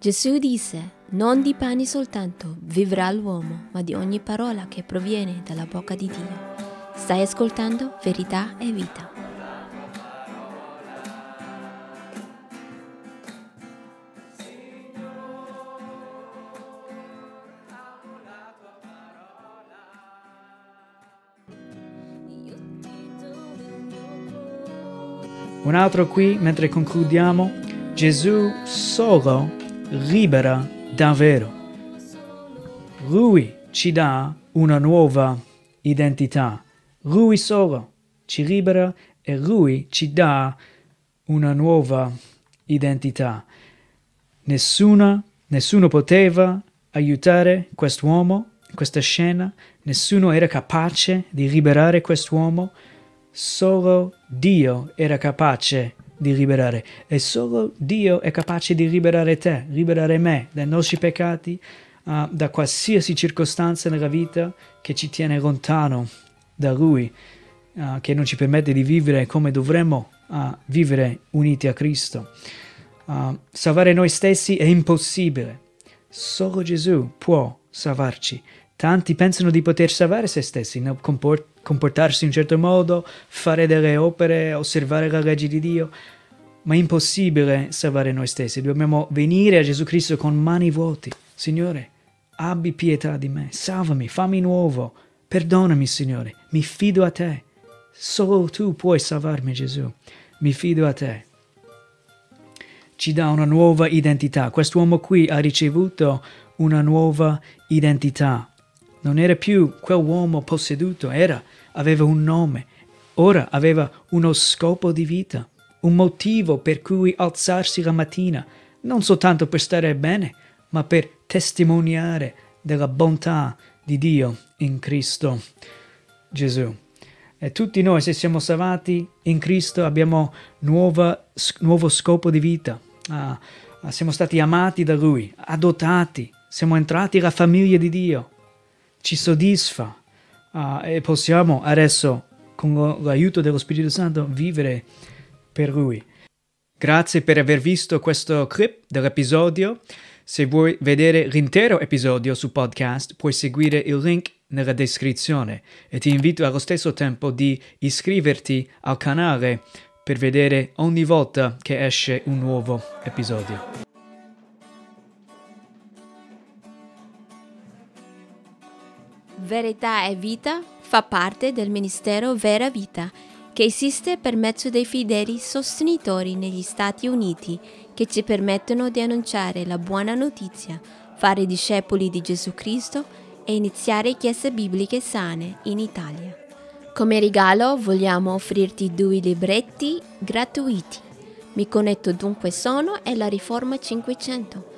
Gesù disse, non di pane soltanto vivrà l'uomo, ma di ogni parola che proviene dalla bocca di Dio. Stai ascoltando verità e vita. Un altro qui, mentre concludiamo, Gesù solo libera davvero. Lui ci dà una nuova identità. Lui solo ci libera e lui ci dà una nuova identità. Nessuna, nessuno poteva aiutare quest'uomo, questa scena, nessuno era capace di liberare quest'uomo Solo Dio era capace di liberare e solo Dio è capace di liberare te, liberare me dai nostri peccati, uh, da qualsiasi circostanza nella vita che ci tiene lontano da Lui, uh, che non ci permette di vivere come dovremmo uh, vivere uniti a Cristo. salvare noi stessi è impossibile, solo Gesù può salvarci. Tanti pensano di poter salvare se stessi, no? Comport- comportarsi in un certo modo, fare delle opere, osservare la legge di Dio, ma è impossibile salvare noi stessi. Dobbiamo venire a Gesù Cristo con mani vuote. Signore, abbi pietà di me, salvami, fammi nuovo, perdonami, Signore, mi fido a te. Solo tu puoi salvarmi, Gesù. Mi fido a te. Ci dà una nuova identità. Quest'uomo qui ha ricevuto una nuova identità. Non era più quell'uomo posseduto, era aveva un nome, ora aveva uno scopo di vita, un motivo per cui alzarsi la mattina, non soltanto per stare bene, ma per testimoniare della bontà di Dio in Cristo Gesù. E tutti noi, se siamo salvati in Cristo, abbiamo nuova, nuovo scopo di vita. Ah, siamo stati amati da Lui, adottati, siamo entrati nella famiglia di Dio. Ci soddisfa, uh, e possiamo adesso, con l'aiuto dello Spirito Santo, vivere per Lui. Grazie per aver visto questo clip dell'episodio. Se vuoi vedere l'intero episodio su podcast, puoi seguire il link nella descrizione e ti invito allo stesso tempo di iscriverti al canale per vedere ogni volta che esce un nuovo episodio. Verità e Vita fa parte del Ministero Vera Vita, che esiste per mezzo dei fedeli sostenitori negli Stati Uniti che ci permettono di annunciare la buona notizia, fare discepoli di Gesù Cristo e iniziare chiese bibliche sane in Italia. Come regalo vogliamo offrirti due libretti gratuiti. Mi connetto dunque sono e la Riforma 500.